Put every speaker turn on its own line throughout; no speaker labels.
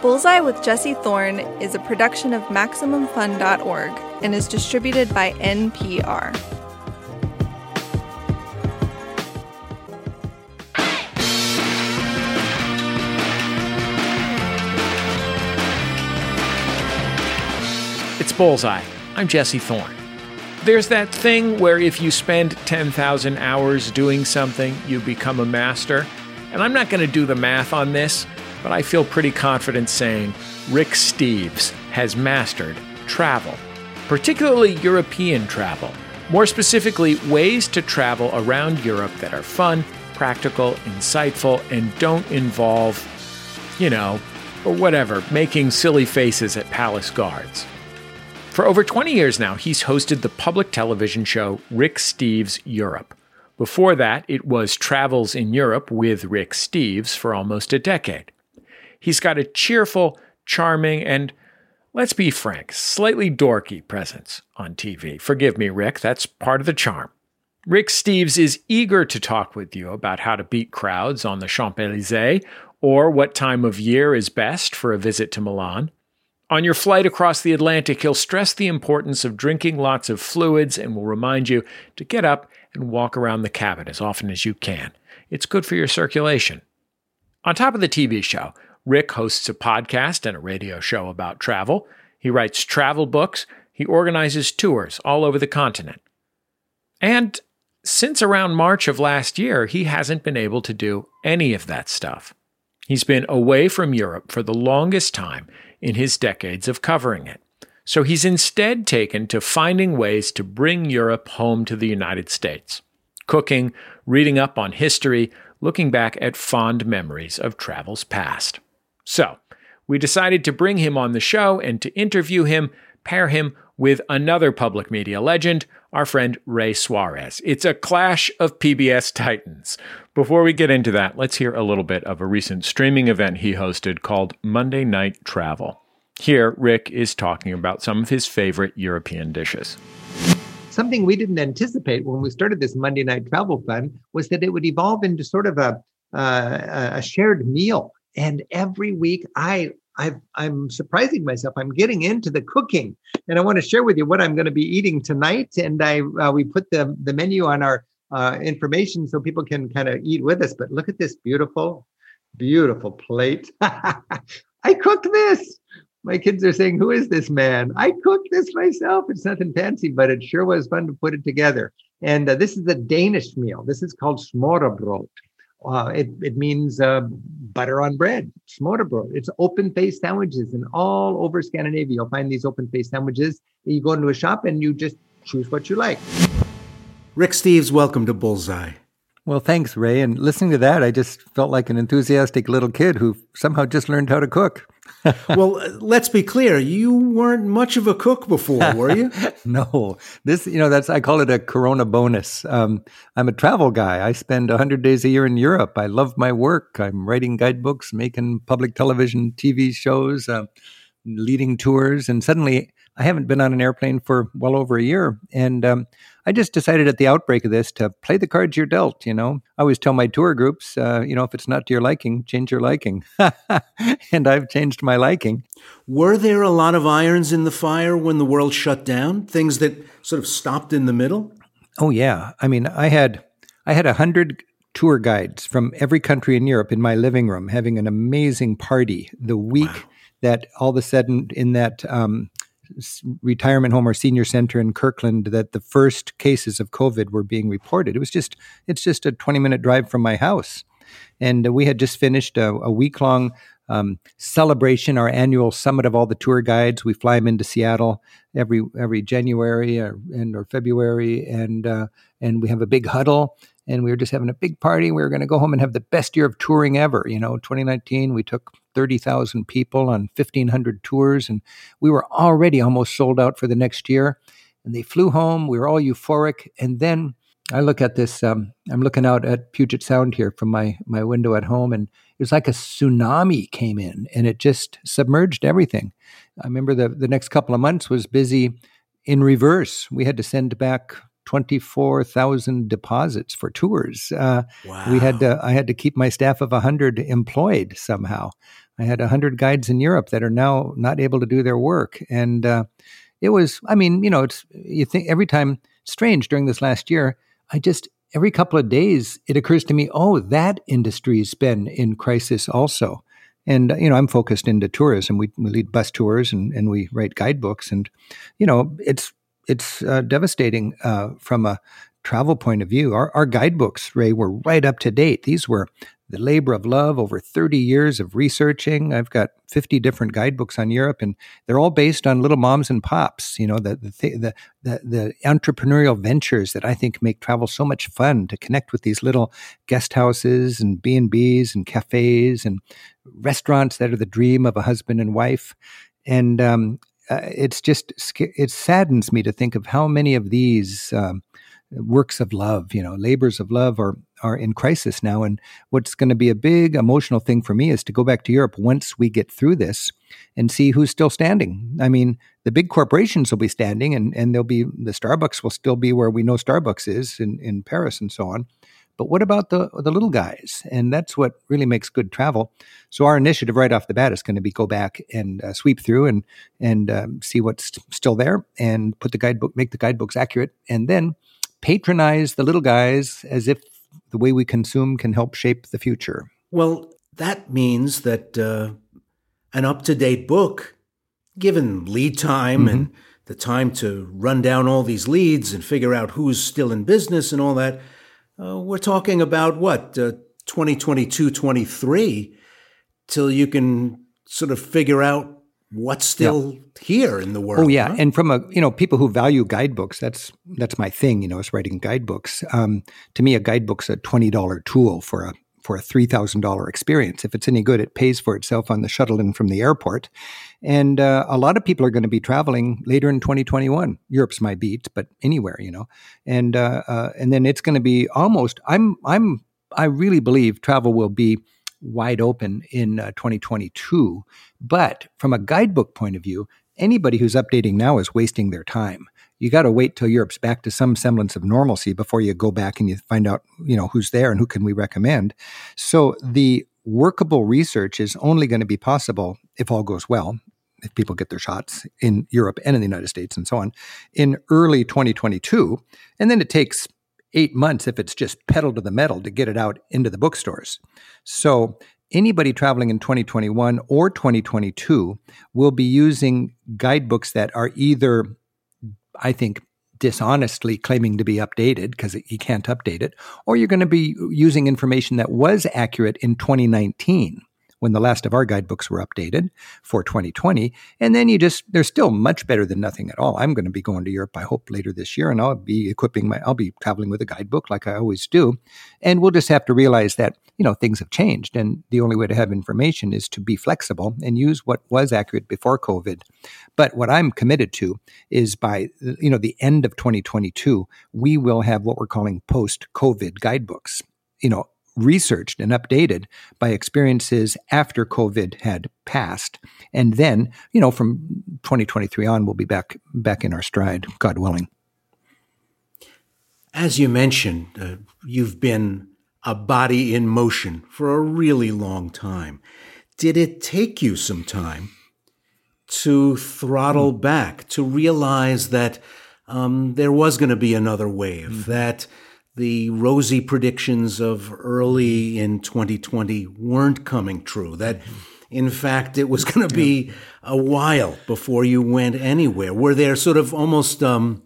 Bullseye with Jesse Thorn is a production of MaximumFun.org and is distributed by NPR.
It's Bullseye. I'm Jesse Thorn. There's that thing where if you spend 10,000 hours doing something, you become a master. And I'm not going to do the math on this, but I feel pretty confident saying Rick Steves has mastered travel, particularly European travel. More specifically, ways to travel around Europe that are fun, practical, insightful, and don't involve, you know, or whatever, making silly faces at palace guards. For over 20 years now, he's hosted the public television show Rick Steves Europe. Before that, it was Travels in Europe with Rick Steves for almost a decade. He's got a cheerful, charming, and let's be frank, slightly dorky presence on TV. Forgive me, Rick, that's part of the charm. Rick Steves is eager to talk with you about how to beat crowds on the Champs Elysees or what time of year is best for a visit to Milan. On your flight across the Atlantic, he'll stress the importance of drinking lots of fluids and will remind you to get up and walk around the cabin as often as you can. It's good for your circulation. On top of the TV show, Rick hosts a podcast and a radio show about travel. He writes travel books. He organizes tours all over the continent. And since around March of last year, he hasn't been able to do any of that stuff. He's been away from Europe for the longest time in his decades of covering it. So he's instead taken to finding ways to bring Europe home to the United States, cooking, reading up on history, looking back at fond memories of travels past. So, we decided to bring him on the show and to interview him, pair him with another public media legend, our friend Ray Suarez. It's a clash of PBS titans. Before we get into that, let's hear a little bit of a recent streaming event he hosted called Monday Night Travel. Here, Rick is talking about some of his favorite European dishes.
Something we didn't anticipate when we started this Monday Night Travel Fund was that it would evolve into sort of a, uh, a shared meal and every week I i am surprising myself. I'm getting into the cooking, and I want to share with you what I'm going to be eating tonight. And I uh, we put the the menu on our uh, information so people can kind of eat with us. But look at this beautiful, beautiful plate. I cooked this. My kids are saying, "Who is this man?" I cooked this myself. It's nothing fancy, but it sure was fun to put it together. And uh, this is a Danish meal. This is called smørrebrød. Uh, it, it means uh, butter on bread, smørrebrød. It's open face sandwiches. And all over Scandinavia, you'll find these open face sandwiches. You go into a shop and you just choose what you like.
Rick Steves, welcome to Bullseye.
Well, thanks, Ray. And listening to that, I just felt like an enthusiastic little kid who somehow just learned how to cook.
well, let's be clear. You weren't much of a cook before, were you?
no. This, you know, that's, I call it a Corona bonus. Um, I'm a travel guy. I spend 100 days a year in Europe. I love my work. I'm writing guidebooks, making public television, TV shows, uh, leading tours. And suddenly I haven't been on an airplane for well over a year. And um, I just decided at the outbreak of this to play the cards you're dealt. You know, I always tell my tour groups, uh, you know, if it's not to your liking, change your liking. and I've changed my liking.
Were there a lot of irons in the fire when the world shut down? Things that sort of stopped in the middle?
Oh, yeah. I mean, I had. I had a hundred tour guides from every country in Europe in my living room having an amazing party the week wow. that all of a sudden in that um, retirement home or senior center in Kirkland that the first cases of COVID were being reported. It was just it's just a 20 minute drive from my house, and we had just finished a, a week long um, celebration, our annual summit of all the tour guides. We fly them into Seattle every every January or, and or February, and uh, and we have a big huddle. And we were just having a big party. We were going to go home and have the best year of touring ever. You know, 2019, we took 30,000 people on 1,500 tours, and we were already almost sold out for the next year. And they flew home. We were all euphoric. And then I look at this. Um, I'm looking out at Puget Sound here from my my window at home, and it was like a tsunami came in, and it just submerged everything. I remember the the next couple of months was busy in reverse. We had to send back 24,000 deposits for tours. Uh, wow. We had to, I had to keep my staff of 100 employed somehow. I had 100 guides in Europe that are now not able to do their work. And uh, it was, I mean, you know, it's, you think every time, strange during this last year, I just, every couple of days, it occurs to me, oh, that industry's been in crisis also. And, you know, I'm focused into tourism. We, we lead bus tours and, and we write guidebooks. And, you know, it's, it's uh, devastating uh, from a travel point of view. Our, our guidebooks, Ray, were right up to date. These were the labor of love over 30 years of researching. I've got 50 different guidebooks on Europe, and they're all based on little moms and pops. You know, the the the the, the entrepreneurial ventures that I think make travel so much fun to connect with these little guest houses and B and B's and cafes and restaurants that are the dream of a husband and wife. And um, uh, it's just it saddens me to think of how many of these. Um, works of love, you know, labors of love are are in crisis now. And what's going to be a big emotional thing for me is to go back to Europe once we get through this and see who's still standing. I mean, the big corporations will be standing, and and there'll be the Starbucks will still be where we know Starbucks is in in Paris and so on. But what about the the little guys? And that's what really makes good travel. So our initiative right off the bat is going to be go back and uh, sweep through and and um, see what's still there, and put the guidebook, make the guidebooks accurate, and then patronize the little guys as if the way we consume can help shape the future.
Well, that means that uh, an up to date book, given lead time mm-hmm. and the time to run down all these leads and figure out who's still in business and all that, uh, we're talking about what, uh, 2022, 23, till you can sort of figure out what's still yeah. here in the world.
Oh yeah, huh? and from a you know people who value guidebooks, that's that's my thing. You know, is writing guidebooks. Um, to me, a guidebook's a twenty dollar tool for a for a three thousand dollar experience. If it's any good, it pays for itself on the shuttle in from the airport. And uh, a lot of people are going to be traveling later in 2021. Europe's my beat, but anywhere, you know. And uh, uh, and then it's going to be almost. I'm I'm I really believe travel will be wide open in uh, 2022. But from a guidebook point of view, anybody who's updating now is wasting their time. You got to wait till Europe's back to some semblance of normalcy before you go back and you find out, you know, who's there and who can we recommend. So the workable research is only going to be possible if all goes well, if people get their shots in Europe and in the United States and so on, in early 2022. And then it takes eight months if it's just pedal to the metal to get it out into the bookstores. So anybody traveling in 2021 or 2022 will be using guidebooks that are either, I think, dishonestly claiming to be updated because you can't update it, or you're going to be using information that was accurate in 2019 when the last of our guidebooks were updated for 2020. And then you just, they're still much better than nothing at all. I'm going to be going to Europe, I hope, later this year, and I'll be equipping my, I'll be traveling with a guidebook like I always do. And we'll just have to realize that, you know, things have changed. And the only way to have information is to be flexible and use what was accurate before COVID. But what I'm committed to is by, you know, the end of 2022, we will have what we're calling post COVID guidebooks. You know, researched and updated by experiences after COVID had passed. And then, you know, from 2023 on, we'll be back back in our stride, God willing.
As you mentioned, uh, you've been a body in motion for a really long time. Did it take you some time to throttle mm. back, to realize that um, there was going to be another wave, mm. that the rosy predictions of early in 2020 weren't coming true. That, in fact, it was going to be a while before you went anywhere. Were there sort of almost um,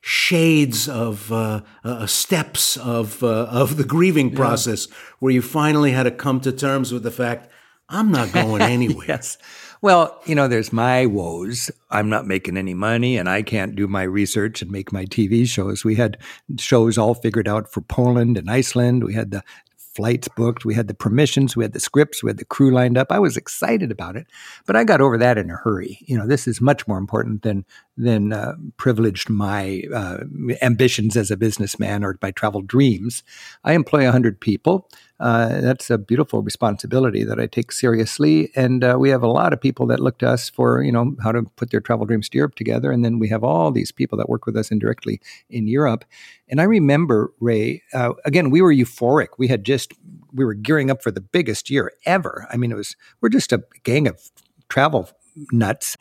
shades of uh, uh, steps of uh, of the grieving process yeah. where you finally had to come to terms with the fact I'm not going anywhere?
yes. Well, you know, there's my woes. I'm not making any money and I can't do my research and make my TV shows. We had shows all figured out for Poland and Iceland. We had the flights booked. We had the permissions. We had the scripts. We had the crew lined up. I was excited about it, but I got over that in a hurry. You know, this is much more important than than uh, privileged my uh, ambitions as a businessman or my travel dreams. I employ 100 people. Uh, that's a beautiful responsibility that I take seriously. And uh, we have a lot of people that look to us for, you know, how to put their travel dreams to Europe together. And then we have all these people that work with us indirectly in Europe. And I remember, Ray, uh, again, we were euphoric. We had just, we were gearing up for the biggest year ever. I mean, it was, we're just a gang of travel nuts.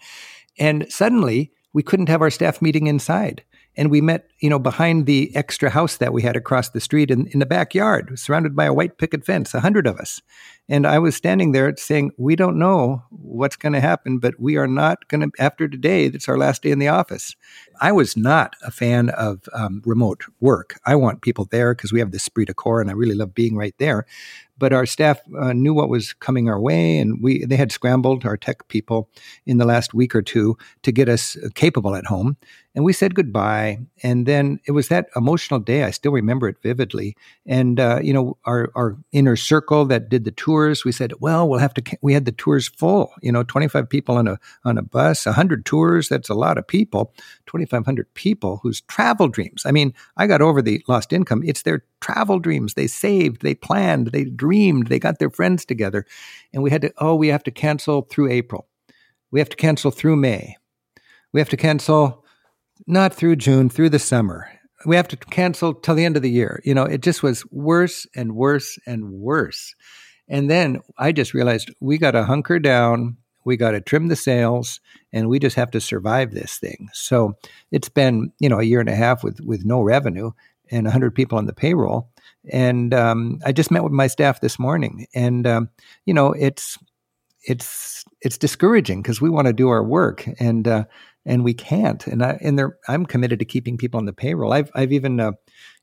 And suddenly we couldn't have our staff meeting inside. And we met, you know, behind the extra house that we had across the street in, in the backyard, surrounded by a white picket fence, a hundred of us. And I was standing there saying, We don't know what's going to happen, but we are not going to, after today, that's our last day in the office. I was not a fan of um, remote work. I want people there because we have the esprit de corps and I really love being right there but our staff uh, knew what was coming our way, and we they had scrambled our tech people in the last week or two to get us capable at home. And we said goodbye, and then it was that emotional day. I still remember it vividly. And uh, you know, our our inner circle that did the tours, we said, well, we'll have to. We had the tours full. You know, twenty five people on a on a bus, hundred tours. That's a lot of people. Twenty five hundred people whose travel dreams. I mean, I got over the lost income. It's their travel dreams. They saved, they planned, they dreamed, they got their friends together. And we had to, oh, we have to cancel through April. We have to cancel through May. We have to cancel not through June, through the summer. We have to cancel till the end of the year. You know, it just was worse and worse and worse. And then I just realized we got to hunker down, we got to trim the sails, and we just have to survive this thing. So it's been, you know, a year and a half with with no revenue and 100 people on the payroll. And um, I just met with my staff this morning, and um, you know, it's it's it's discouraging because we want to do our work and uh, and we can't. And I and there, I'm committed to keeping people on the payroll. I've I've even uh,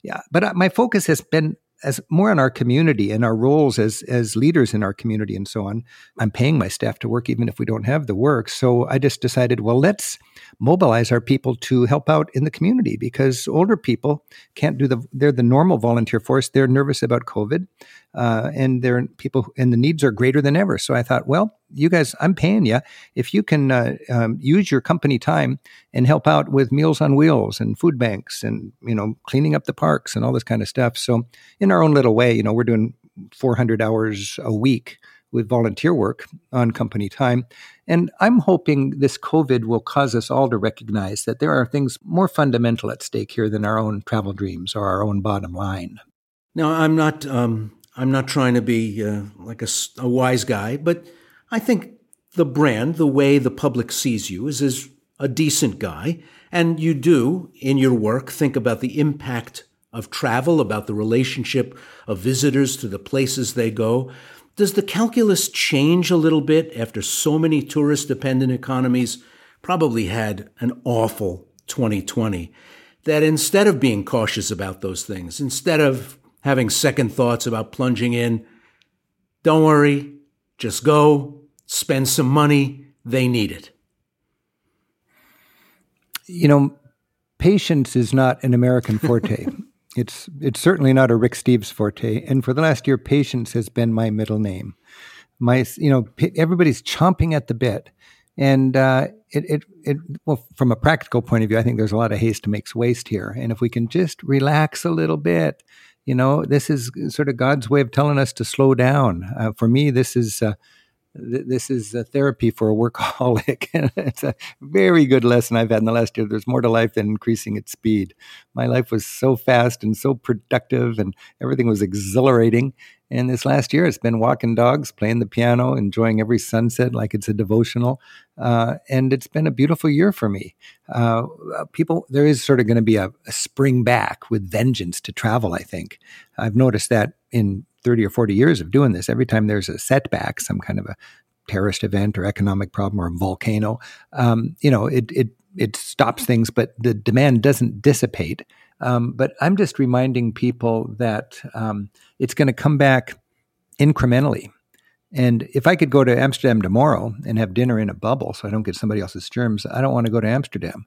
yeah, but my focus has been as more on our community and our roles as as leaders in our community and so on. I'm paying my staff to work even if we don't have the work. So I just decided, well, let's mobilize our people to help out in the community because older people can't do the they're the normal volunteer force they're nervous about covid uh, and they're people and the needs are greater than ever so i thought well you guys i'm paying you if you can uh, um, use your company time and help out with meals on wheels and food banks and you know cleaning up the parks and all this kind of stuff so in our own little way you know we're doing 400 hours a week with volunteer work on company time. And I'm hoping this COVID will cause us all to recognize that there are things more fundamental at stake here than our own travel dreams or our own bottom line.
Now, I'm not, um, I'm not trying to be uh, like a, a wise guy, but I think the brand, the way the public sees you, is as a decent guy. And you do, in your work, think about the impact of travel, about the relationship of visitors to the places they go. Does the calculus change a little bit after so many tourist dependent economies probably had an awful 2020? That instead of being cautious about those things, instead of having second thoughts about plunging in, don't worry, just go, spend some money, they need it.
You know, patience is not an American forte. It's it's certainly not a Rick Steves forte, and for the last year, patience has been my middle name. My you know everybody's chomping at the bit, and uh, it it it well from a practical point of view, I think there's a lot of haste makes waste here, and if we can just relax a little bit, you know, this is sort of God's way of telling us to slow down. Uh, for me, this is. Uh, this is a therapy for a workaholic. it's a very good lesson I've had in the last year. There's more to life than increasing its speed. My life was so fast and so productive, and everything was exhilarating. And this last year, it's been walking dogs, playing the piano, enjoying every sunset like it's a devotional. Uh, and it's been a beautiful year for me. Uh, people, there is sort of going to be a, a spring back with vengeance to travel, I think. I've noticed that in 30 or 40 years of doing this, every time there's a setback, some kind of a terrorist event or economic problem or a volcano, um, you know, it, it, it stops things, but the demand doesn't dissipate. Um, but I'm just reminding people that um, it's going to come back incrementally. And if I could go to Amsterdam tomorrow and have dinner in a bubble so I don't get somebody else's germs, I don't want to go to Amsterdam.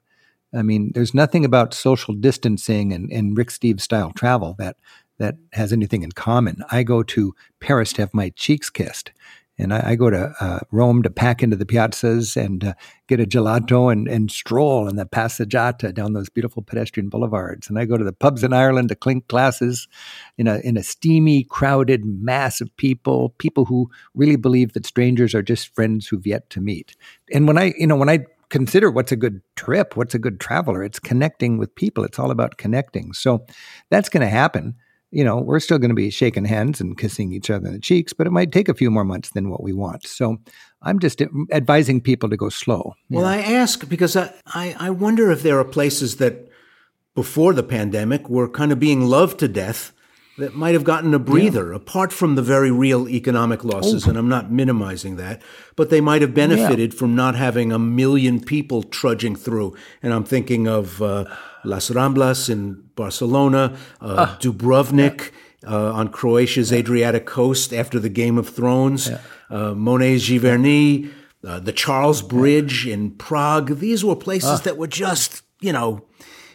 I mean, there's nothing about social distancing and, and Rick Steves style travel that that has anything in common. I go to Paris to have my cheeks kissed. And I, I go to uh, Rome to pack into the piazzas and uh, get a gelato and, and stroll in the passeggiata down those beautiful pedestrian boulevards. And I go to the pubs in Ireland to clink glasses in a in a steamy, crowded mass of people, people who really believe that strangers are just friends who've yet to meet. And when I, you know, when I consider what's a good trip, what's a good traveler, it's connecting with people. It's all about connecting. So that's going to happen you know, we're still going to be shaking hands and kissing each other in the cheeks, but it might take a few more months than what we want. So I'm just advising people to go slow.
Well, I ask because I, I, I wonder if there are places that before the pandemic were kind of being loved to death that might have gotten a breather yeah. apart from the very real economic losses. Oh. And I'm not minimizing that, but they might have benefited yeah. from not having a million people trudging through. And I'm thinking of uh, Las Ramblas in Barcelona, uh, uh, Dubrovnik. Uh, on Croatia's Adriatic coast after the Game of Thrones, uh, Monet's Giverny, uh, the Charles Bridge in Prague. These were places ah. that were just, you know,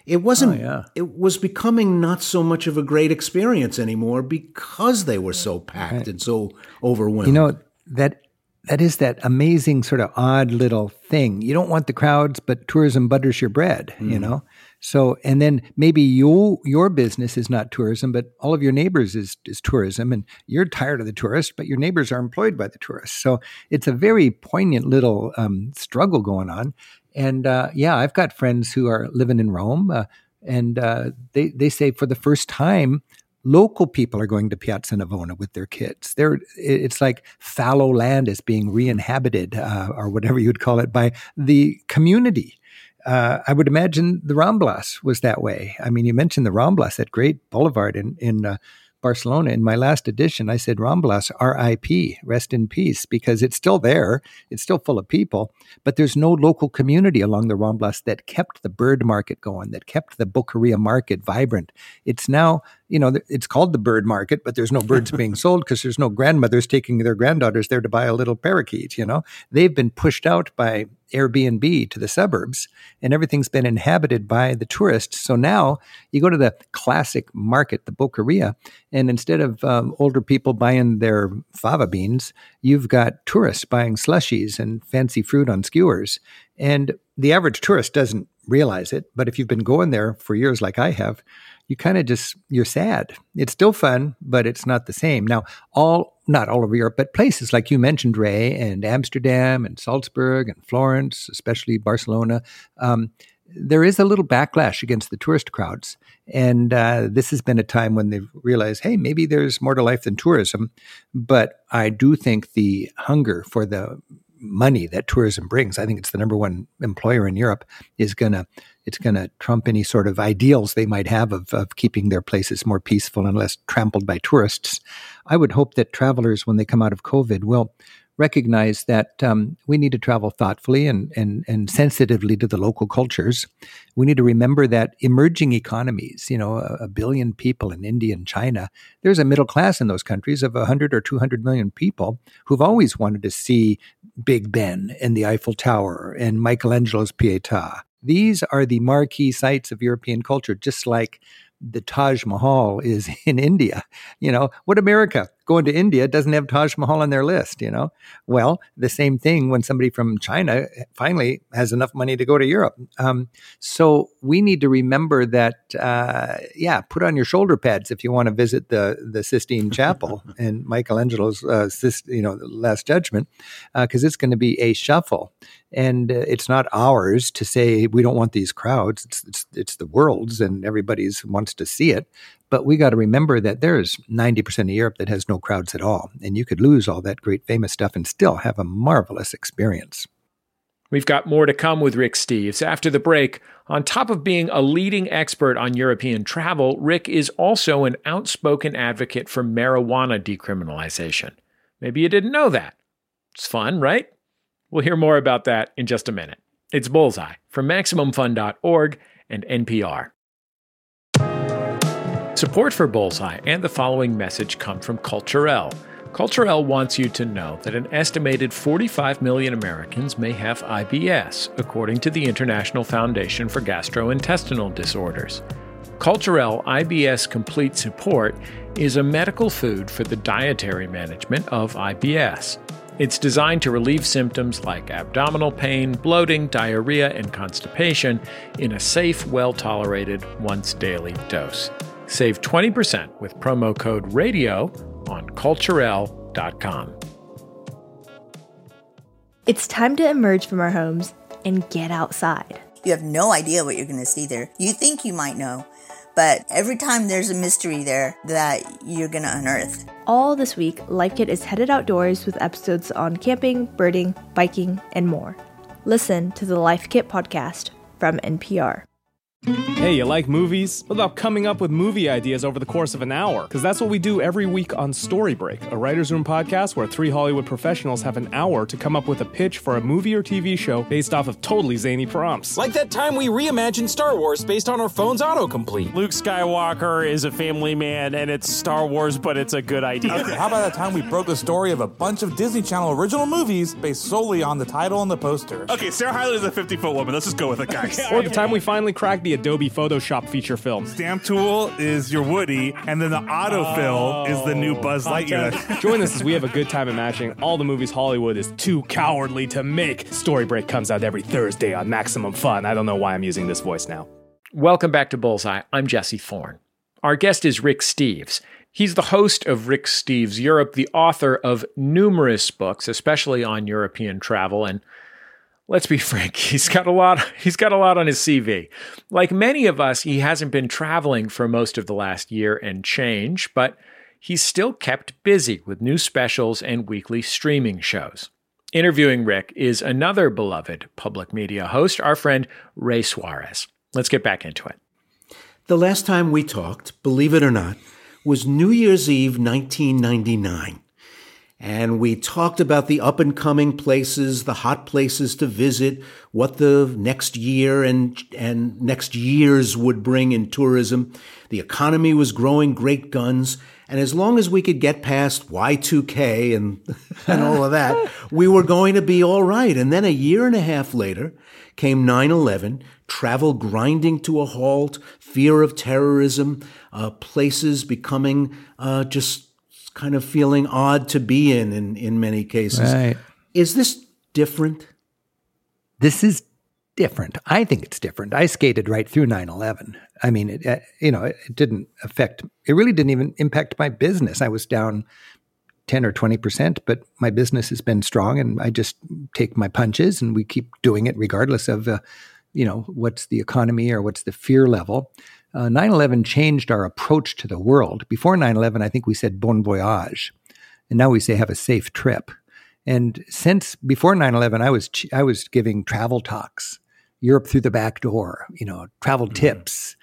it wasn't, oh, yeah. it was becoming not so much of a great experience anymore because they were so packed right. and so overwhelmed.
You know, that that is that amazing sort of odd little thing. You don't want the crowds, but tourism butters your bread, mm. you know? So, and then maybe your your business is not tourism, but all of your neighbors is is tourism, and you're tired of the tourists, but your neighbors are employed by the tourists. So it's a very poignant little um, struggle going on. And uh, yeah, I've got friends who are living in Rome, uh, and uh, they they say for the first time local people are going to Piazza Navona with their kids. They're, it's like fallow land is being re-inhabited, uh, or whatever you'd call it, by the community uh, I would imagine the Ramblas was that way. I mean, you mentioned the Ramblas, that great boulevard in in uh, Barcelona. In my last edition, I said Ramblas, R.I.P., rest in peace, because it's still there. It's still full of people, but there's no local community along the Ramblas that kept the bird market going, that kept the Boqueria market vibrant. It's now you know, it's called the bird market, but there's no birds being sold because there's no grandmothers taking their granddaughters there to buy a little parakeet. You know, they've been pushed out by Airbnb to the suburbs, and everything's been inhabited by the tourists. So now you go to the classic market, the Boqueria, and instead of um, older people buying their fava beans, you've got tourists buying slushies and fancy fruit on skewers. And the average tourist doesn't realize it, but if you've been going there for years, like I have, you kind of just you're sad. It's still fun, but it's not the same. Now, all not all over Europe, but places like you mentioned, Ray, and Amsterdam and Salzburg and Florence, especially Barcelona. Um, there is a little backlash against the tourist crowds. And uh, this has been a time when they've realized, hey, maybe there's more to life than tourism. But I do think the hunger for the money that tourism brings, I think it's the number one employer in Europe, is going to it's going to trump any sort of ideals they might have of, of keeping their places more peaceful and less trampled by tourists. I would hope that travelers, when they come out of COVID, will recognize that um, we need to travel thoughtfully and, and, and sensitively to the local cultures. We need to remember that emerging economies, you know, a, a, billion people in India and China, there's a middle class in those countries of 100 or 200 million people who've always wanted to see Big Ben and the Eiffel Tower and Michelangelo's Pietà these are the marquee sites of European culture, just like the Taj Mahal is in India. You know, what America going to India doesn't have Taj Mahal on their list, you know? Well, the same thing when somebody from China finally has enough money to go to Europe. Um, so we need to remember that, uh, yeah, put on your shoulder pads if you want to visit the, the Sistine Chapel and Michelangelo's, uh, you know, Last Judgment, because uh, it's going to be a shuffle. And uh, it's not ours to say we don't want these crowds. It's, it's, it's the world's and everybody's wants to see it. But we got to remember that there's 90% of Europe that has no crowds at all. And you could lose all that great famous stuff and still have a marvelous experience.
We've got more to come with Rick Steves after the break. On top of being a leading expert on European travel, Rick is also an outspoken advocate for marijuana decriminalization. Maybe you didn't know that. It's fun, right? We'll hear more about that in just a minute. It's Bullseye from MaximumFun.org and NPR. Support for Bullseye and the following message come from Culturelle. Culturelle wants you to know that an estimated 45 million Americans may have IBS, according to the International Foundation for Gastrointestinal Disorders. Culturelle IBS Complete Support is a medical food for the dietary management of IBS. It's designed to relieve symptoms like abdominal pain, bloating, diarrhea, and constipation in a safe, well tolerated, once daily dose. Save 20% with promo code RADIO on Culturelle.com.
It's time to emerge from our homes and get outside.
You have no idea what you're going to see there. You think you might know, but every time there's a mystery there that you're going to unearth.
All this week, Life Kit is headed outdoors with episodes on camping, birding, biking, and more. Listen to the Life Kit podcast from NPR.
Hey, you like movies? What about coming up with movie ideas over the course of an hour? Because that's what we do every week on Story Break, a writer's room podcast where three Hollywood professionals have an hour to come up with a pitch for a movie or TV show based off of totally zany prompts.
Like that time we reimagined Star Wars based on our phone's autocomplete.
Luke Skywalker is a family man and it's Star Wars, but it's a good idea.
Okay, how about that time we broke the story of a bunch of Disney Channel original movies based solely on the title and the poster?
Okay, Sarah Hyland is a 50 foot woman. Let's just go with it, guys.
or the time we finally cracked the Adobe Photoshop feature film.
Stamp Tool is your Woody, and then the autofill oh, is the new Buzz Lightyear.
Join us as we have a good time imagining all the movies Hollywood is too cowardly to make. Story Break comes out every Thursday on Maximum Fun. I don't know why I'm using this voice now.
Welcome back to Bullseye. I'm Jesse Thorn. Our guest is Rick Steves. He's the host of Rick Steves Europe, the author of numerous books, especially on European travel, and let's be frank, he's got a lot he's got a lot on his CV. Like many of us, he hasn't been traveling for most of the last year and change, but he's still kept busy with new specials and weekly streaming shows. Interviewing Rick is another beloved public media host, our friend Ray Suarez. Let's get back into it.
The last time we talked, believe it or not, was New Year's Eve 1999 and we talked about the up and coming places, the hot places to visit, what the next year and, and next years would bring in tourism. The economy was growing great guns. And as long as we could get past Y2K and, and all of that, we were going to be all right. And then a year and a half later came 9 11, travel grinding to a halt, fear of terrorism, uh, places becoming uh, just kind of feeling odd to be in in, in many cases.
Right.
Is this different?
This is different. I think it's different. I skated right through 9/11. I mean, it, uh, you know, it, it didn't affect it really didn't even impact my business. I was down 10 or 20%, but my business has been strong and I just take my punches and we keep doing it regardless of uh, you know, what's the economy or what's the fear level. Uh, 9 11 changed our approach to the world. Before 9 11, I think we said bon voyage. And now we say have a safe trip. And since before 9 11, I was, I was giving travel talks, Europe through the back door, you know, travel mm-hmm. tips.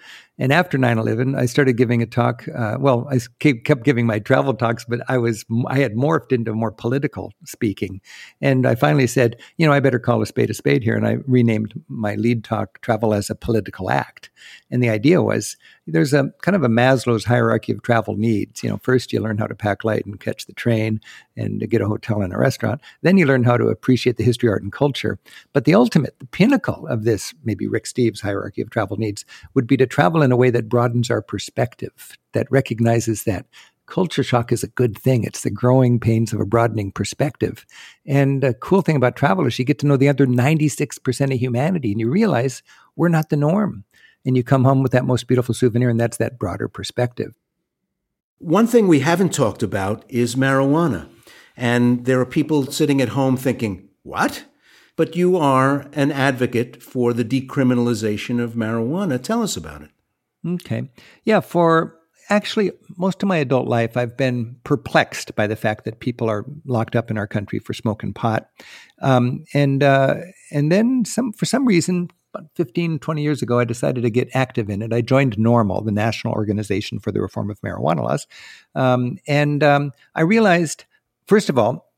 And after 9 11, I started giving a talk. Uh, well, I kept giving my travel talks, but I was, I had morphed into more political speaking. And I finally said, you know, I better call a spade a spade here. And I renamed my lead talk Travel as a Political Act. And the idea was there's a kind of a Maslow's hierarchy of travel needs. You know, first you learn how to pack light and catch the train and get a hotel and a restaurant. Then you learn how to appreciate the history, art, and culture. But the ultimate, the pinnacle of this, maybe Rick Steves' hierarchy of travel needs, would be to travel in a way that broadens our perspective, that recognizes that culture shock is a good thing. It's the growing pains of a broadening perspective. And the cool thing about travel is you get to know the other 96% of humanity and you realize we're not the norm and you come home with that most beautiful souvenir, and that's that broader perspective.
One thing we haven't talked about is marijuana. And there are people sitting at home thinking, what? But you are an advocate for the decriminalization of marijuana. Tell us about it.
Okay. Yeah, for actually most of my adult life, I've been perplexed by the fact that people are locked up in our country for smoking pot. Um, and, uh, and then some, for some reason, about 15, 20 years ago, I decided to get active in it. I joined NORML, the National Organization for the Reform of Marijuana Laws. Um, and um, I realized, first of all,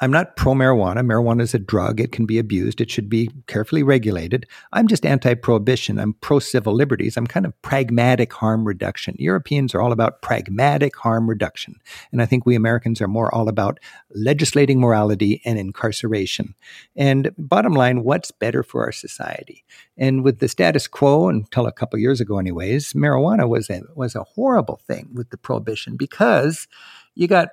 I'm not pro marijuana. Marijuana is a drug. It can be abused. It should be carefully regulated. I'm just anti prohibition. I'm pro civil liberties. I'm kind of pragmatic harm reduction. Europeans are all about pragmatic harm reduction. And I think we Americans are more all about legislating morality and incarceration. And bottom line, what's better for our society? And with the status quo, until a couple years ago, anyways, marijuana was a, was a horrible thing with the prohibition because you got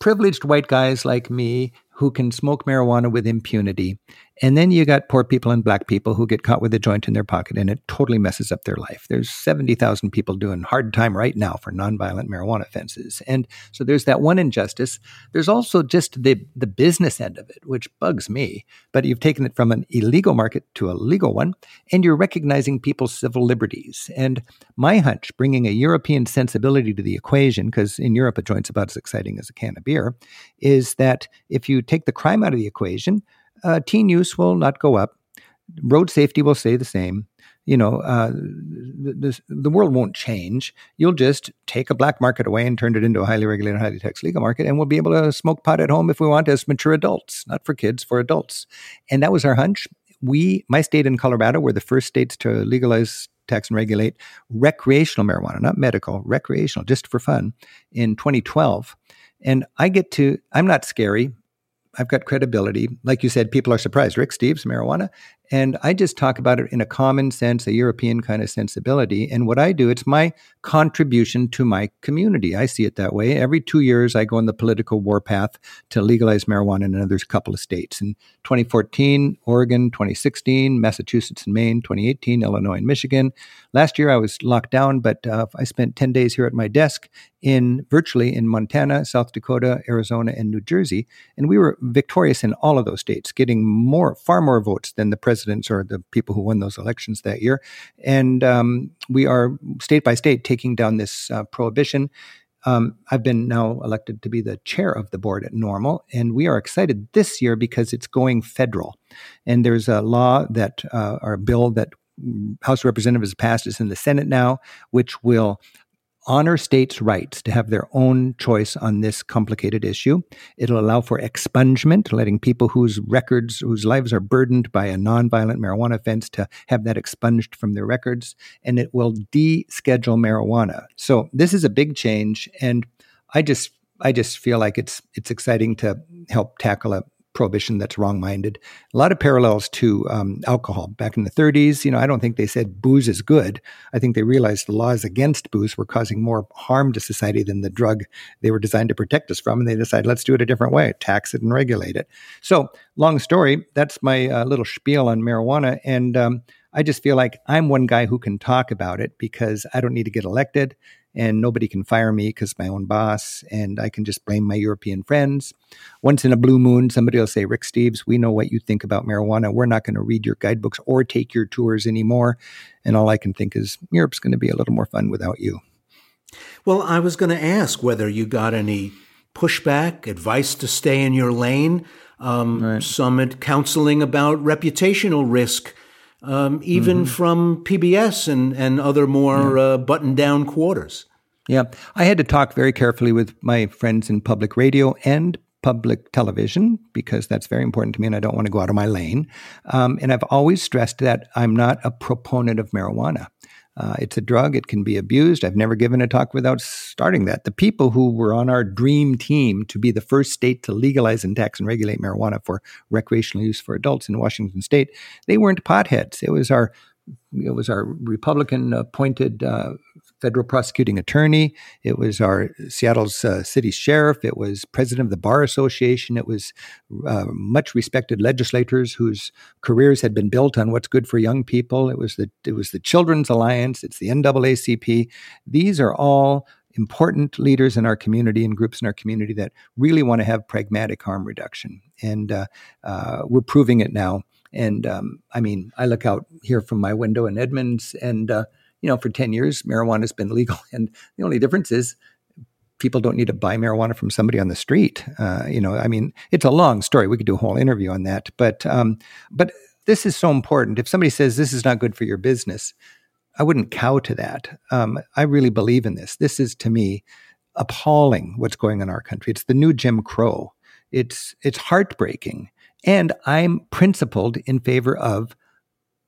privileged white guys like me who can smoke marijuana with impunity. And then you got poor people and black people who get caught with a joint in their pocket and it totally messes up their life. There's 70,000 people doing hard time right now for nonviolent marijuana offenses. And so there's that one injustice. There's also just the, the business end of it, which bugs me. But you've taken it from an illegal market to a legal one, and you're recognizing people's civil liberties. And my hunch, bringing a European sensibility to the equation, because in Europe a joint's about as exciting as a can of beer, is that if you take the crime out of the equation, uh, teen use will not go up. Road safety will stay the same. You know, uh, the, the world won't change. You'll just take a black market away and turn it into a highly regulated, highly taxed legal market, and we'll be able to smoke pot at home if we want as mature adults, not for kids, for adults. And that was our hunch. We, my state in Colorado, were the first states to legalize tax and regulate recreational marijuana, not medical, recreational, just for fun, in 2012. And I get to, I'm not scary. I've got credibility. Like you said, people are surprised. Rick Steves, marijuana. And I just talk about it in a common sense, a European kind of sensibility. And what I do, it's my contribution to my community. I see it that way. Every two years, I go on the political warpath to legalize marijuana in another couple of states. In 2014, Oregon, 2016, Massachusetts and Maine, 2018, Illinois and Michigan. Last year, I was locked down, but uh, I spent 10 days here at my desk in virtually in Montana, South Dakota, Arizona, and New Jersey. And we were victorious in all of those states, getting more, far more votes than the presidents or the people who won those elections that year. And um, we are state by state taking down this uh, prohibition. Um, I've been now elected to be the chair of the board at NORML, and we are excited this year because it's going federal. And there's a law that, uh, or a bill that House of Representatives passed is in the Senate now, which will honor states' rights to have their own choice on this complicated issue. It'll allow for expungement, letting people whose records, whose lives are burdened by a nonviolent marijuana offense to have that expunged from their records. And it will deschedule marijuana. So this is a big change. And I just I just feel like it's it's exciting to help tackle a prohibition that's wrong-minded. A lot of parallels to um, alcohol. Back in the 30s, you know, I don't think they said booze is good. I think they realized the laws against booze were causing more harm to society than the drug they were designed to protect us from, and they decided let's do it a different way, tax it and regulate it. So, long story. That's my uh, little spiel on marijuana, and um, I just feel like I'm one guy who can talk about it because I don't need to get elected and nobody can fire me because my own boss, and I can just blame my European friends. Once in a blue moon, somebody will say, Rick Steves, we know what you think about marijuana. We're not going to read your guidebooks or take your tours anymore. And all I can think is, Europe's going to be a little more fun without you.
Well, I was going to ask whether you got any pushback, advice to stay in your lane, um, right. some counseling about reputational risk um, even mm-hmm. from PBS and, and other more yeah. uh, buttoned down quarters.
Yeah, I had to talk very carefully with my friends in public radio and public television because that's very important to me and I don't want to go out of my lane. Um, and I've always stressed that I'm not a proponent of marijuana. Uh, it's a drug, it can be abused. I've never given a talk without starting that. The people who were on our dream team to be the first state to legalize and tax and regulate marijuana for recreational use for adults in Washington state, they weren't potheads. It was our it was our Republican appointed uh, federal prosecuting attorney. It was our Seattle's uh, city sheriff. It was president of the Bar Association. It was uh, much respected legislators whose careers had been built on what's good for young people. It was the it was the Children's Alliance. It's the NAACP. These are all important leaders in our community and groups in our community that really want to have pragmatic harm reduction, and uh, uh we're proving it now. And um, I mean, I look out here from my window in Edmonds, and uh, you know, for 10 years, marijuana has been legal. And the only difference is people don't need to buy marijuana from somebody on the street. Uh, you know, I mean, it's a long story. We could do a whole interview on that. But, um, but this is so important. If somebody says this is not good for your business, I wouldn't cow to that. Um, I really believe in this. This is to me appalling what's going on in our country. It's the new Jim Crow. It's it's heartbreaking. And I'm principled in favor of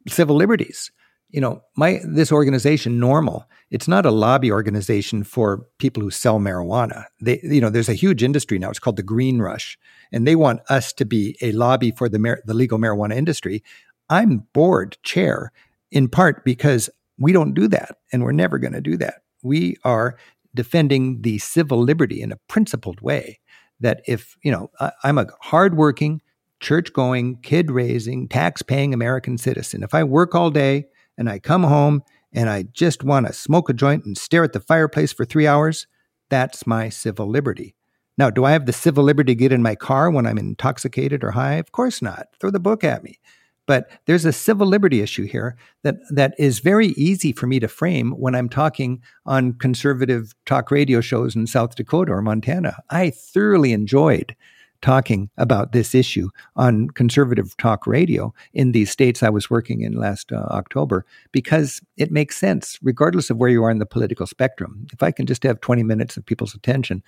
civil liberties you know, my this organization, NORML. it's not a lobby organization for people who sell marijuana. They, you know, there's a huge industry now. It's called the Green Rush, and they want us to be a lobby for the mar- the legal marijuana industry. I'm board chair in part because we don't do that, and we're never going to do that. We are defending the civil liberty in a principled way that if, you know, I, I'm a hardworking, church going, kid raising, tax paying American citizen. If I work all day and I come home and I just want to smoke a joint and stare at the fireplace for three hours, that's my civil liberty. Now, do I have the civil liberty to get in my car when I'm intoxicated or high? Of course not. Throw the book at me. But there's a civil liberty issue here that, that is very easy for me to frame when I'm talking on conservative talk radio shows in South Dakota or Montana. I thoroughly enjoyed talking about this issue on conservative talk radio in these states I was working in last uh, October because it makes sense, regardless of where you are in the political spectrum. If I can just have 20 minutes of people's attention,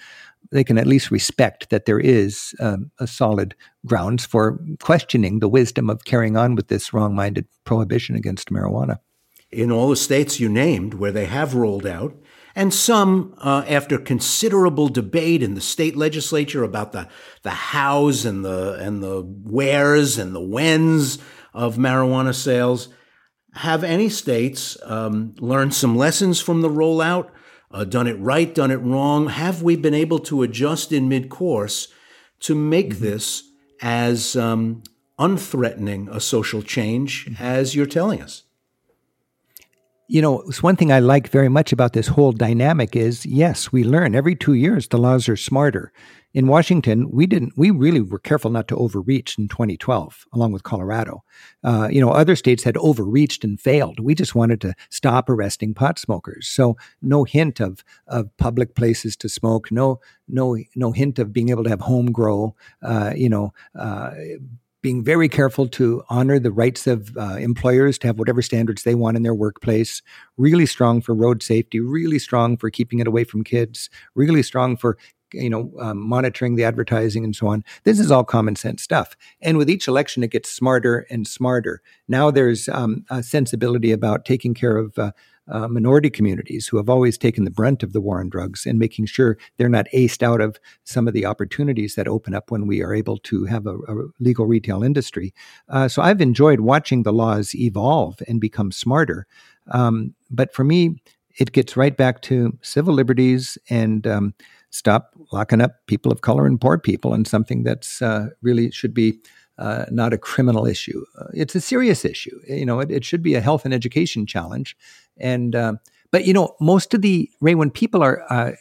they can at least respect that there is um, a solid grounds for questioning the wisdom of carrying on with this wrong minded prohibition against marijuana.
In all the states you named where they have rolled out, and some, uh, after considerable debate in the state legislature about the, the hows and the, and the wheres and the whens of marijuana sales, have any states um, learned some lessons from the rollout, uh, done it right, done it wrong? Have we been able to adjust in mid course to make mm-hmm. this as um, unthreatening a social change mm-hmm. as you're telling us?
You know, it's one thing I like very much about this whole dynamic is yes, we learn every two years the laws are smarter. In Washington, we didn't, we really were careful not to overreach in 2012, along with Colorado. Uh, you know, other states had overreached and failed. We just wanted to stop arresting pot smokers. So no hint of, of public places to smoke, no, no, no hint of being able to have home grow, uh, you know, uh, being very careful to honor the rights of uh, employers to have whatever standards they want in their workplace, really strong for road safety, really strong for keeping it away from kids, really strong for you know um, monitoring the advertising and so on this is all common sense stuff and with each election it gets smarter and smarter now there's um, a sensibility about taking care of uh, uh, minority communities who have always taken the brunt of the war on drugs and making sure they're not aced out of some of the opportunities that open up when we are able to have a, a legal retail industry. Uh, so I've enjoyed watching the laws evolve and become smarter. Um, but for me, it gets right back to civil liberties and um, stop locking up people of color and poor people and something that's uh, really should be uh, not a criminal issue. Uh, it's a serious issue. You know, it, it, should be a health and education challenge. And uh, but you know, most of the Ray, when people are uh,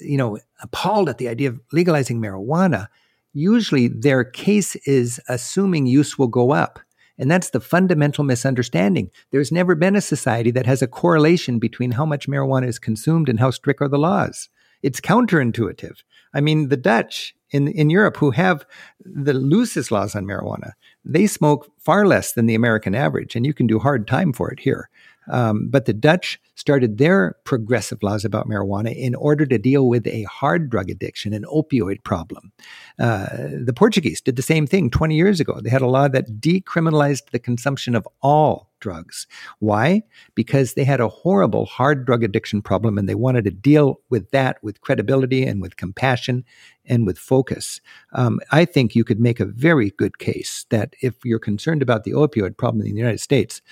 you know appalled at the idea of legalizing marijuana, usually their case is assuming use will go up. And that's the fundamental misunderstanding. There's never been a society that has a correlation between how much marijuana is consumed and how strict are the laws. It's counterintuitive. I mean, the Dutch in, in Europe, who have the loosest laws on marijuana, they smoke far less than the American average, and you can do hard time for it here. Um, but the Dutch started their progressive laws about marijuana in order to deal with a hard drug addiction, an opioid problem. Uh, the Portuguese did the same thing 20 years ago. They had a law that decriminalized the consumption of all drugs. Why? Because they had a horrible hard drug addiction problem and they wanted to deal with that with credibility and with compassion and with focus. Um, I think you could make a very good case that if you're concerned about the opioid problem in the United States,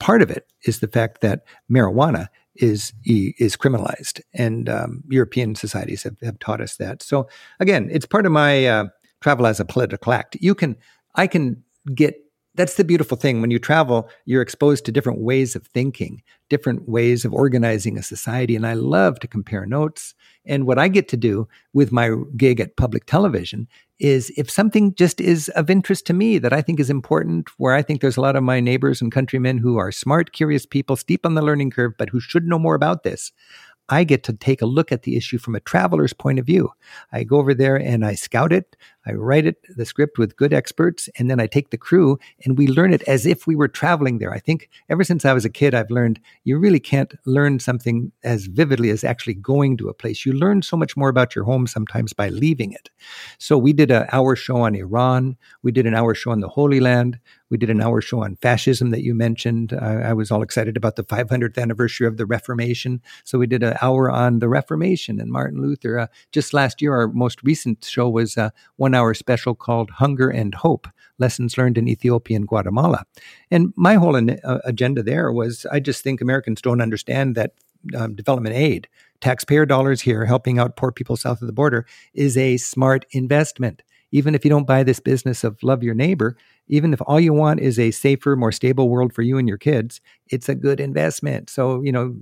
part of it is the fact that marijuana is is criminalized, and um, European societies have, have taught us that. So again, it's part of my uh, travel as a political act. You can I can get that's the beautiful thing. When you travel, you're exposed to different ways of thinking, different ways of organizing a society. And I love to compare notes. And what I get to do with my gig at public television is if something just is of interest to me that I think is important, where I think there's a lot of my neighbors and countrymen who are smart, curious people, steep on the learning curve, but who should know more about this, I get to take a look at the issue from a traveler's point of view. I go over there and I scout it. I write it, the script with good experts, and then I take the crew and we learn it as if we were traveling there. I think ever since I was a kid, I've learned you really can't learn something as vividly as actually going to a place. You learn so much more about your home sometimes by leaving it. So we did an hour show on Iran. We did an hour show on the Holy Land. We did an hour show on fascism that you mentioned. I was all excited about the 500th anniversary of the Reformation. So we did an hour on the Reformation and Martin Luther. Uh, just last year, our most recent show was uh, one hour special called Hunger and Hope Lessons Learned in Ethiopia and Guatemala. And my whole uh, agenda there was I just think Americans don't understand that um, development aid, taxpayer dollars here helping out poor people south of the border is a smart investment. Even if you don't buy this business of love your neighbor, even if all you want is a safer, more stable world for you and your kids, it's a good investment. So, you know,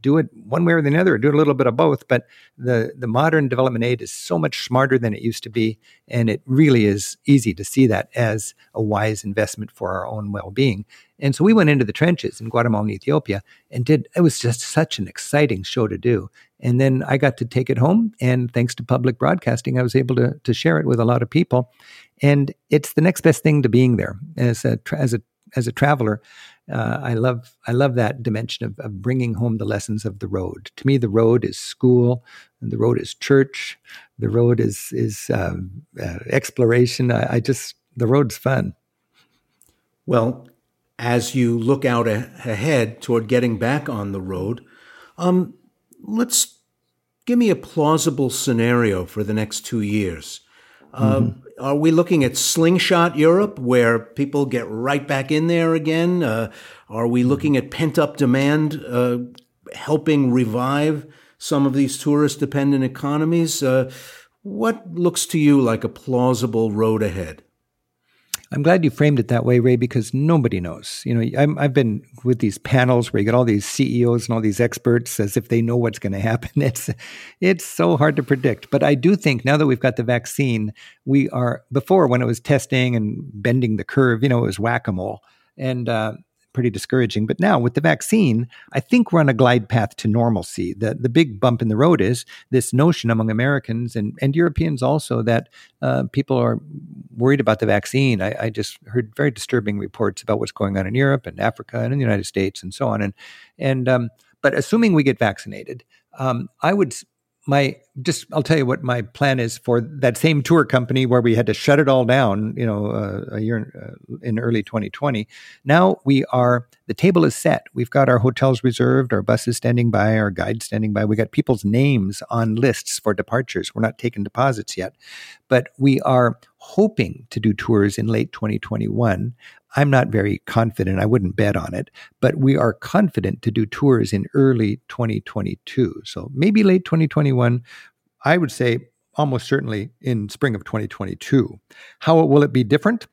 do it one way or the other, do a little bit of both. But the, the modern development aid is so much smarter than it used to be. And it really is easy to see that as a wise investment for our own well being. And so we went into the trenches in Guatemala and Ethiopia and did, it was just such an exciting show to do. And then I got to take it home. And thanks to public broadcasting, I was able to, to share it with a lot of people. And it's the next best thing to being there as a, as a, as a traveler. Uh, I love I love that dimension of, of bringing home the lessons of the road. To me, the road is school, the road is church, the road is is um, uh, exploration. I, I, just the road's fun.
Well, as you look out a- ahead toward getting back on the road, um, let's give me a plausible scenario for the next two years. Uh, mm-hmm. Are we looking at slingshot Europe, where people get right back in there again? Uh, are we looking at pent up demand, uh, helping revive some of these tourist dependent economies? Uh, what looks to you like a plausible road ahead?
I'm glad you framed it that way, Ray, because nobody knows. You know, i have been with these panels where you get all these CEOs and all these experts as if they know what's going to happen. It's it's so hard to predict. But I do think now that we've got the vaccine, we are before when it was testing and bending the curve. You know, it was whack a mole, and uh, pretty discouraging. But now with the vaccine, I think we're on a glide path to normalcy. The the big bump in the road is this notion among Americans and, and Europeans also that uh, people are worried about the vaccine. I, I, just heard very disturbing reports about what's going on in Europe and Africa and in the United States and so on. And and um, but assuming we get vaccinated, um, I would my just I'll tell you what my plan is for that same tour company where we had to shut it all down, you know, uh, a year uh, in early 2020. Now we are the table is set. We've got our hotels reserved, our buses standing by, our guides standing by. We got people's names on lists for departures. We're not taking deposits yet, but we are hoping to do tours in late 2021. I'm not very confident. I wouldn't bet on it, but we are confident to do tours in early 2022. So maybe late 2021. I would say almost certainly in spring of 2022. How will it be different?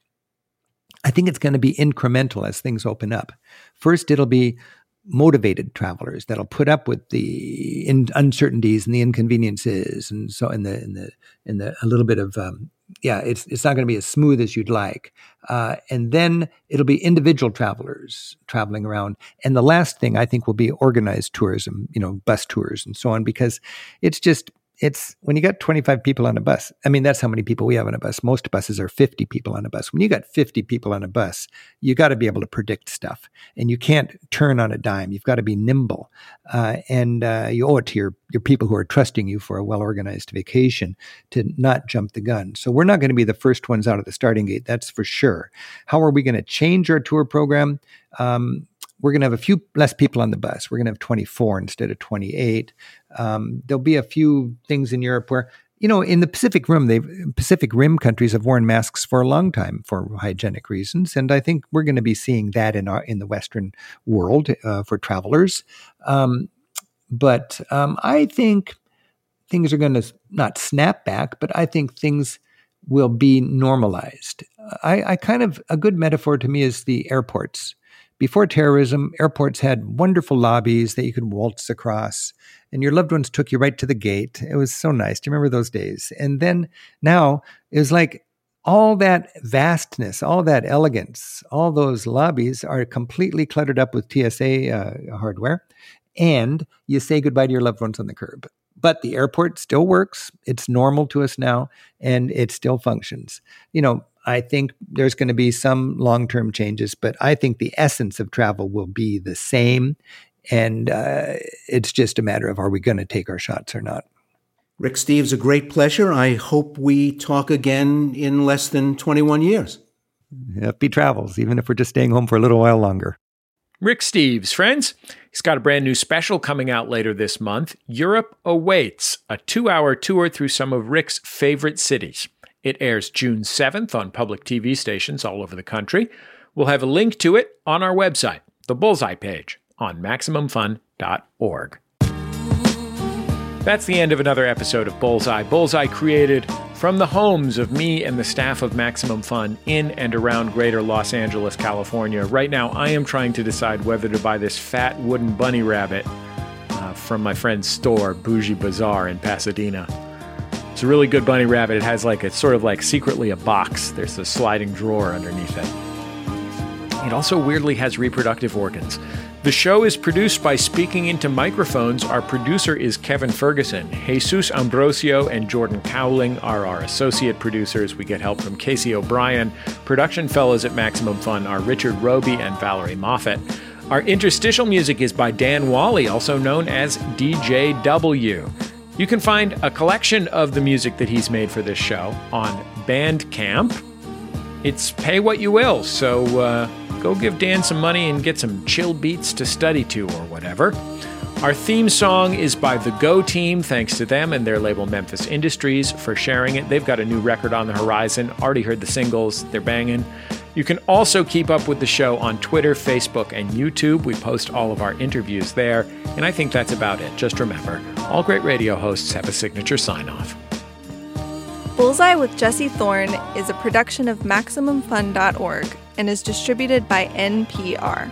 I think it's going to be incremental as things open up. First, it'll be motivated travelers that'll put up with the in uncertainties and the inconveniences and so in the in the in the a little bit of um, yeah it's it's not going to be as smooth as you'd like uh, and then it'll be individual travelers traveling around. And the last thing i think will be organized tourism you know bus tours and so on because it's just it's when you got 25 people on a bus. I mean, that's how many people we have on a bus. Most buses are 50 people on a bus. When you got 50 people on a bus, you got to be able to predict stuff and you can't turn on a dime. You've got to be nimble. Uh, and uh, you owe it to your, your people who are trusting you for a well organized vacation to not jump the gun. So we're not going to be the first ones out of the starting gate. That's for sure. How are we going to change our tour program? Um, we're going to have a few less people on the bus. We're going to have 24 instead of 28. Um, there'll be a few things in Europe where, you know, in the Pacific Rim, they Pacific Rim countries have worn masks for a long time for hygienic reasons, and I think we're going to be seeing that in our in the Western world uh, for travelers. Um, but um, I think things are going to not snap back, but I think things will be normalized. I, I kind of a good metaphor to me is the airports before terrorism, airports had wonderful lobbies that you could waltz across, and your loved ones took you right to the gate. It was so nice. Do you remember those days? And then now it was like all that vastness, all that elegance, all those lobbies are completely cluttered up with TSA uh, hardware, and you say goodbye to your loved ones on the curb. But the airport still works. It's normal to us now, and it still functions. You know, I think there's going to be some long term changes, but I think the essence of travel will be the same. And uh, it's just a matter of are we going to take our shots or not?
Rick Steves, a great pleasure. I hope we talk again in less than 21 years.
Happy travels, even if we're just staying home for a little while longer.
Rick Steves, friends. He's got a brand new special coming out later this month Europe Awaits, a two hour tour through some of Rick's favorite cities. It airs June 7th on public TV stations all over the country. We'll have a link to it on our website, the Bullseye page on MaximumFun.org. That's the end of another episode of Bullseye. Bullseye created from the homes of me and the staff of Maximum Fun in and around greater Los Angeles, California. Right now, I am trying to decide whether to buy this fat wooden bunny rabbit uh, from my friend's store, Bougie Bazaar in Pasadena. It's a really good bunny rabbit. It has like it's sort of like secretly a box. There's a sliding drawer underneath it. It also weirdly has reproductive organs. The show is produced by Speaking Into Microphones. Our producer is Kevin Ferguson. Jesus Ambrosio and Jordan Cowling are our associate producers. We get help from Casey O'Brien. Production fellows at Maximum Fun are Richard Roby and Valerie Moffat. Our interstitial music is by Dan Wally, also known as DJW. You can find a collection of the music that he's made for this show on Bandcamp. It's pay what you will, so uh, go give Dan some money and get some chill beats to study to or whatever. Our theme song is by the Go Team. Thanks to them and their label Memphis Industries for sharing it. They've got a new record on the horizon. Already heard the singles, they're banging. You can also keep up with the show on Twitter, Facebook, and YouTube. We post all of our interviews there. And I think that's about it. Just remember all great radio hosts have a signature sign off.
Bullseye with Jesse Thorn is a production of MaximumFun.org and is distributed by NPR.